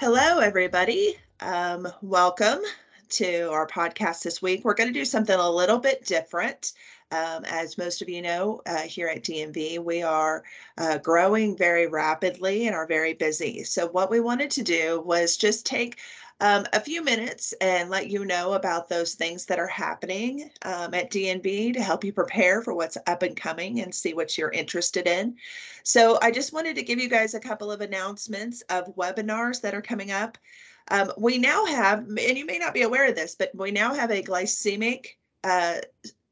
Hello, everybody. Um, welcome to our podcast this week. We're going to do something a little bit different. Um, as most of you know, uh, here at DNV, we are uh, growing very rapidly and are very busy. So, what we wanted to do was just take um, a few minutes and let you know about those things that are happening um, at DNV to help you prepare for what's up and coming and see what you're interested in. So I just wanted to give you guys a couple of announcements of webinars that are coming up. Um, we now have, and you may not be aware of this, but we now have a glycemic uh,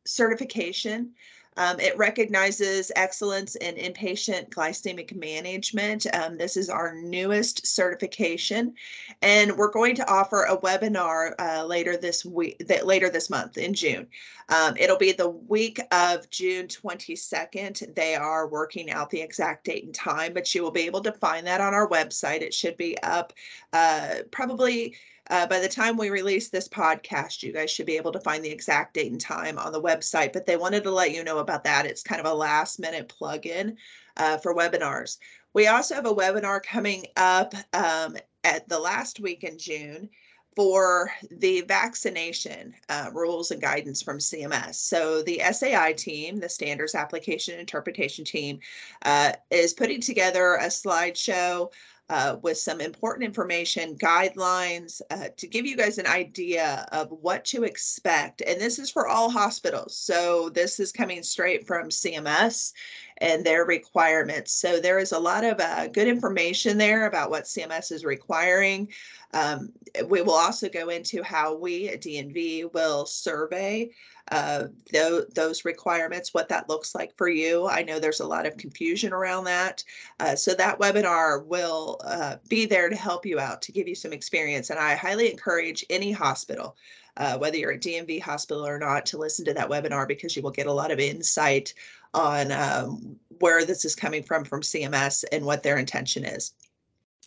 certification um, it recognizes excellence in inpatient glycemic management. Um, this is our newest certification, and we're going to offer a webinar uh, later this week, that later this month in June. Um, it'll be the week of June 22nd. They are working out the exact date and time, but you will be able to find that on our website. It should be up uh, probably uh, by the time we release this podcast, you guys should be able to find the exact date and time on the website. But they wanted to let you know about that. It's kind of a last minute plug-in uh, for webinars. We also have a webinar coming up um, at the last week in June for the vaccination uh, rules and guidance from CMS. So the SAI team, the Standards Application Interpretation team, uh, is putting together a slideshow uh, with some important information, guidelines uh, to give you guys an idea of what to expect. And this is for all hospitals. So this is coming straight from CMS and their requirements. So there is a lot of uh, good information there about what CMS is requiring. Um, we will also go into how we at DNV will survey uh, th- those requirements, what that looks like for you. I know there's a lot of confusion around that. Uh, so that webinar will uh, be there to help you out, to give you some experience. And I highly encourage any hospital, uh, whether you're a DNV hospital or not, to listen to that webinar because you will get a lot of insight on um, where this is coming from from CMS and what their intention is.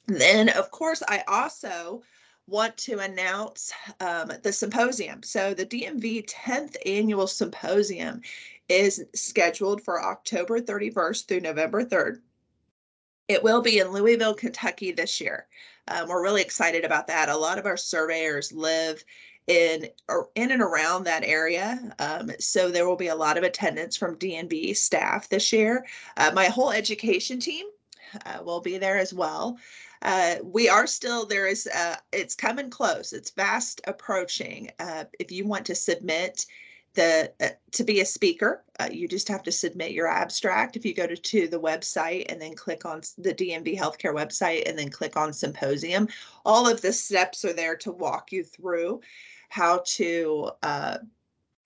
Then, of course, I also want to announce um, the symposium. So the DNV 10th annual symposium is scheduled for October 31st through November 3rd. It will be in Louisville, Kentucky this year. Um, we're really excited about that. A lot of our surveyors live in or in and around that area. Um, so there will be a lot of attendance from DNV staff this year. Uh, my whole education team uh, will be there as well uh, we are still there is uh, it's coming close. It's fast approaching. Uh, if you want to submit the uh, to be a speaker uh, you just have to submit your abstract. If you go to, to the website and then click on the dnv healthcare website and then click on symposium all of the steps are there to walk you through how to uh,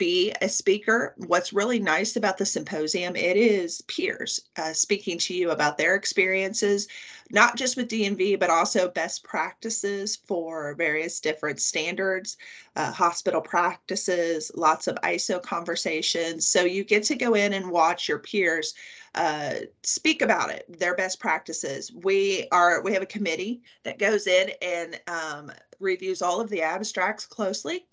be a speaker. What's really nice about the symposium, it is peers uh, speaking to you about their experiences, not just with DNV, but also best practices for various different standards, uh, hospital practices, lots of ISO conversations. So you get to go in and watch your peers uh, speak about it, their best practices. We are we have a committee that goes in and um, reviews all of the abstracts closely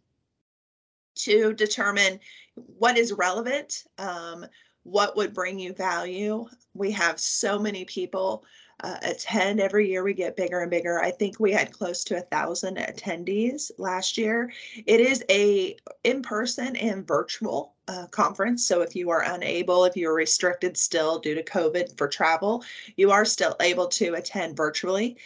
to determine what is relevant, um, what would bring you value. We have so many people uh, attend every year. We get bigger and bigger. I think we had close to a thousand attendees last year. It is a in-person and virtual uh, conference. So if you are unable, if you're restricted still due to COVID for travel, you are still able to attend virtually.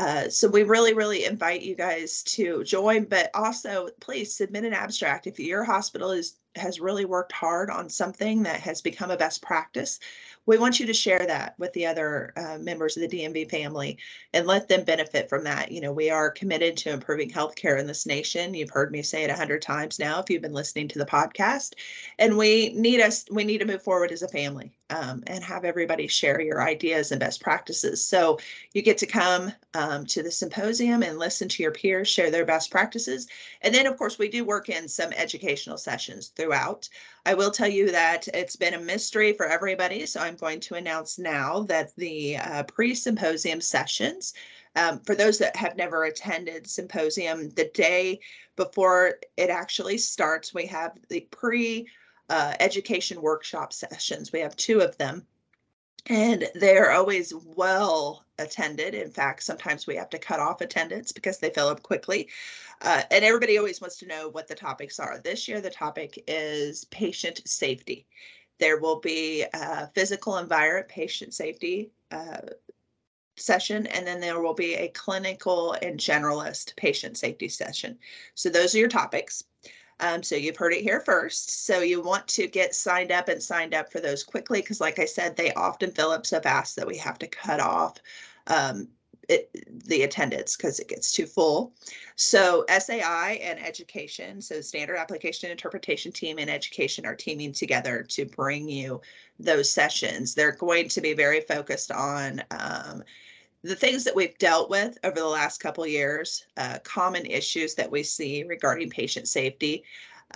Uh, so we really, really invite you guys to join, but also please submit an abstract. If your hospital is has really worked hard on something that has become a best practice, we want you to share that with the other uh, members of the DNV family and let them benefit from that. You know, we are committed to improving healthcare in this nation. You've heard me say it a hundred times now if you've been listening to the podcast, and we need us. We need to move forward as a family um, and have everybody share your ideas and best practices. So you get to come um, to the symposium and listen to your peers share their best practices. And then, of course, we do work in some educational sessions throughout. I will tell you that it's been a mystery for everybody. So I'm going to announce now that the uh, pre symposium sessions. Um, for those that have never attended symposium, the day before it actually starts, we have the pre uh, education workshop sessions. We have two of them. And they're always well attended. In fact, sometimes we have to cut off attendance because they fill up quickly. Uh, and everybody always wants to know what the topics are. This year, the topic is patient safety. There will be a physical environment patient safety uh, session, and then there will be a clinical and generalist patient safety session. So those are your topics. Um, so you've heard it here first. So you want to get signed up and signed up for those quickly because, like I said, they often fill up so fast that we have to cut off um, it, the attendance because it gets too full. So SAI and education, so standard application interpretation team and education are teaming together to bring you those sessions. They're going to be very focused on um, the things that we've dealt with over the last couple years, uh, common issues that we see regarding patient safety.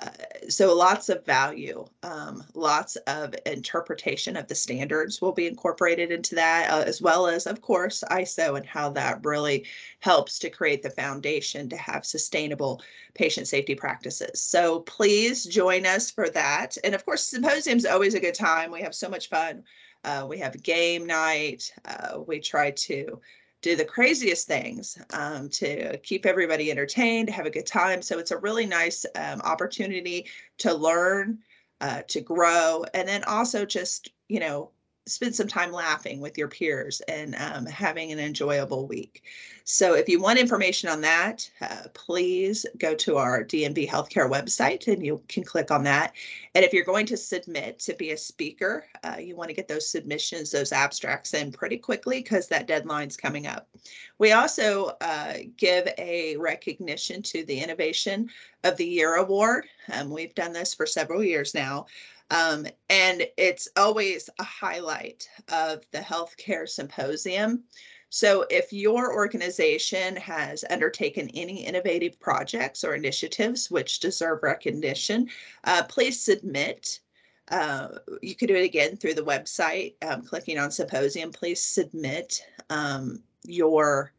Uh, so lots of value, um, lots of interpretation of the standards will be incorporated into that, uh, as well as, of course, ISO and how that really helps to create the foundation to have sustainable patient safety practices. So please join us for that. And of course, symposium is always a good time. We have so much fun uh, we have game night. Uh, we try to do the craziest things um, to keep everybody entertained, have a good time. So it's a really nice um, opportunity to learn, uh, to grow, and then also just, you know, spend some time laughing with your peers and um, having an enjoyable week. So if you want information on that, uh, please go to our DNV Healthcare website and you can click on that. And if you're going to submit to be a speaker, uh, you want to get those submissions, those abstracts in pretty quickly because that deadline's coming up. We also uh, give a recognition to the Innovation of the Year Award. Um, we've done this for several years now. Um, and it's always a highlight of the healthcare symposium. So if your organization has undertaken any innovative projects or initiatives which deserve recognition, uh, please submit. Uh, you can do it again through the website, um, clicking on symposium. Please submit um, your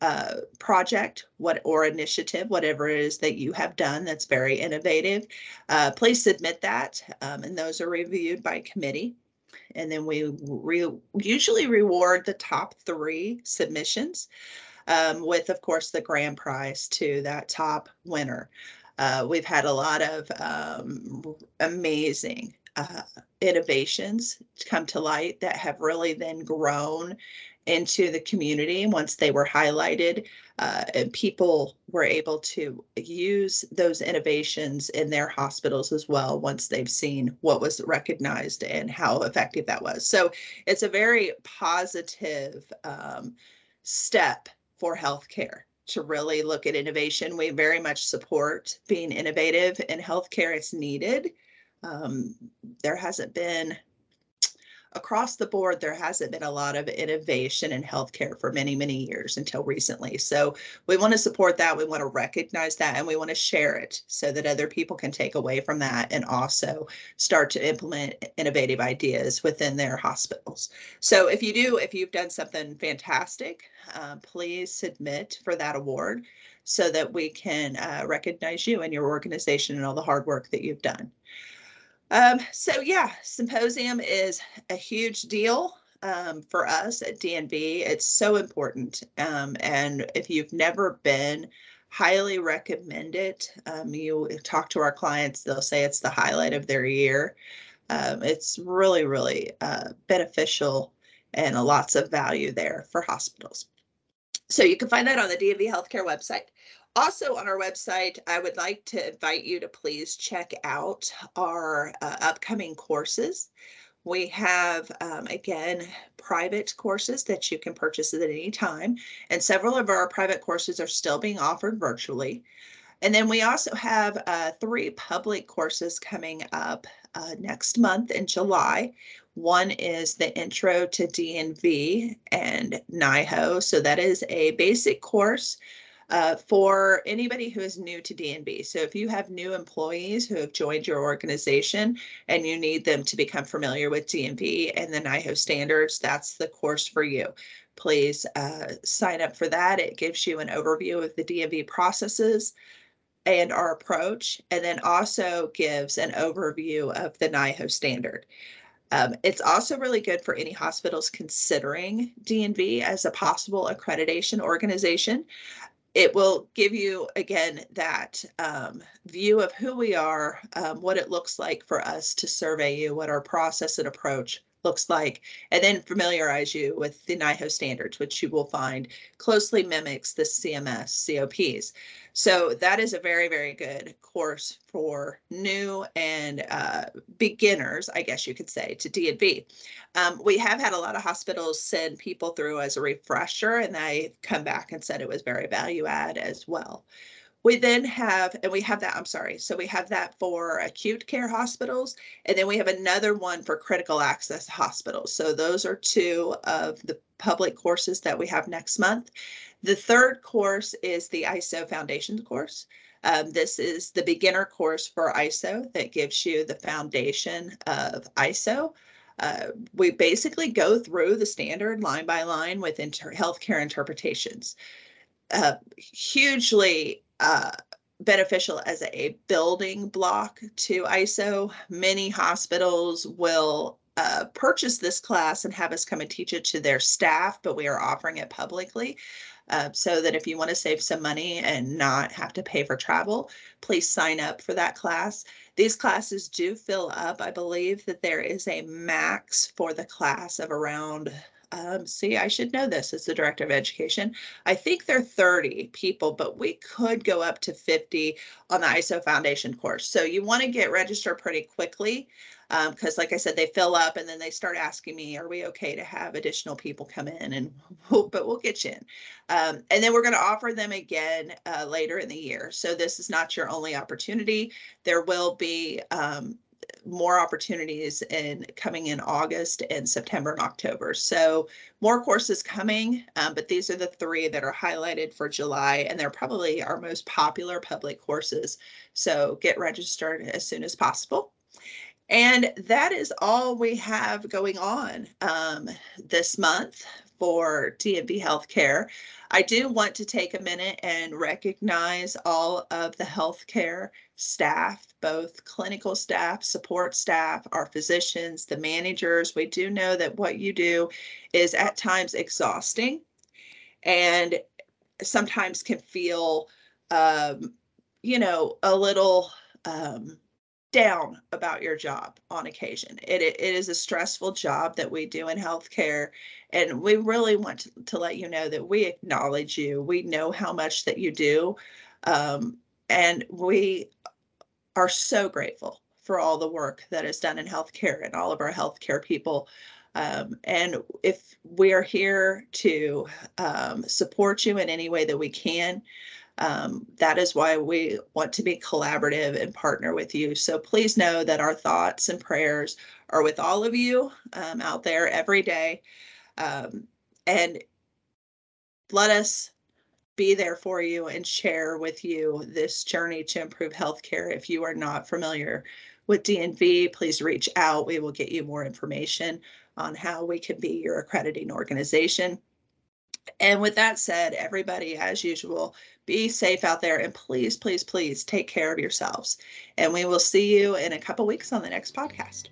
uh, project what or initiative, whatever it is that you have done that's very innovative, uh, please submit that. Um, and those are reviewed by committee. And then we re usually reward the top three submissions um, with, of course, the grand prize to that top winner. Uh, we've had a lot of um, amazing uh, innovations come to light that have really then grown into the community once they were highlighted uh, and people were able to use those innovations in their hospitals as well once they've seen what was recognized and how effective that was. So it's a very positive um, step for healthcare to really look at innovation. We very much support being innovative in healthcare. It's needed. Um, there hasn't been across the board, there hasn't been a lot of innovation in healthcare for many, many years until recently. So we want to support that. We want to recognize that and we want to share it so that other people can take away from that and also start to implement innovative ideas within their hospitals. So if you do, if you've done something fantastic, uh, please submit for that award so that we can uh, recognize you and your organization and all the hard work that you've done. Um, so yeah, symposium is a huge deal um, for us at DNV. It's so important. Um, and if you've never been, highly recommend it. Um, you talk to our clients, they'll say it's the highlight of their year. Um, it's really, really uh, beneficial and lots of value there for hospitals. So you can find that on the DNV Healthcare website. Also on our website, I would like to invite you to please check out our uh, upcoming courses. We have, um, again, private courses that you can purchase at any time, and several of our private courses are still being offered virtually. And then we also have uh, three public courses coming up uh, next month in July. One is the Intro to DNV and NIAHO. So that is a basic course uh, for anybody who is new to DNV. So if you have new employees who have joined your organization and you need them to become familiar with DNV and the NIAHO standards, that's the course for you. Please uh, sign up for that. It gives you an overview of the DNV processes and our approach, and then also gives an overview of the NIAHO standard. Um, it's also really good for any hospitals considering DNV as a possible accreditation organization. It will give you, again, that um, view of who we are, um, what it looks like for us to survey you, what our process and approach looks like, and then familiarize you with the NIAHO standards, which you will find closely mimics the CMS COPs. So that is a very, very good course for new and uh, beginners, I guess you could say, to DNV. Um, we have had a lot of hospitals send people through as a refresher, and they come back and said it was very value add as well. We then have, and we have that, I'm sorry, so we have that for acute care hospitals, and then we have another one for critical access hospitals. So those are two of the public courses that we have next month. The third course is the ISO Foundations course. Um, this is the beginner course for ISO that gives you the foundation of ISO. Uh, we basically go through the standard line by line with inter- healthcare interpretations. Uh, hugely uh, beneficial as a building block to ISO. Many hospitals will uh, purchase this class and have us come and teach it to their staff, but we are offering it publicly. Uh, so that if you want to save some money and not have to pay for travel, please sign up for that class. These classes do fill up. I believe that there is a max for the class of around um, see, I should know this as the director of education. I think they're 30 people, but we could go up to 50 on the ISO Foundation course. So you want to get registered pretty quickly because, um, like I said, they fill up and then they start asking me, "Are we okay to have additional people come in?" And we'll, but we'll get you in. Um, and then we're going to offer them again uh, later in the year. So this is not your only opportunity. There will be um, more opportunities in coming in August and September and October. So more courses coming, um, but these are the three that are highlighted for July, and they're probably our most popular public courses. So get registered as soon as possible. And that is all we have going on um, this month for DNV Healthcare. I do want to take a minute and recognize all of the healthcare staff, both clinical staff, support staff, our physicians, the managers. We do know that what you do is at times exhausting and sometimes can feel, um, you know, a little um, down about your job on occasion. It, it is a stressful job that we do in healthcare. And we really want to, to let you know that we acknowledge you. We know how much that you do. Um, and we are so grateful for all the work that is done in healthcare and all of our healthcare people. Um, and if we are here to um, support you in any way that we can, um, that is why we want to be collaborative and partner with you. So please know that our thoughts and prayers are with all of you um, out there every day. Um, and let us be there for you and share with you this journey to improve healthcare. If you are not familiar with DNV, please reach out. We will get you more information on how we can be your accrediting organization. And with that said, everybody, as usual, be safe out there and please, please, please take care of yourselves. And we will see you in a couple weeks on the next podcast.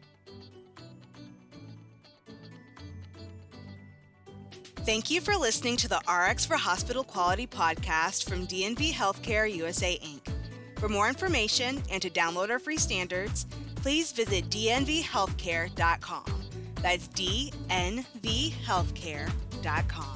Thank you for listening to the RX for Hospital Quality podcast from DNV Healthcare USA Inc. For more information and to download our free standards, please visit dnvhealthcare.com. That's dnvhealthcare.com.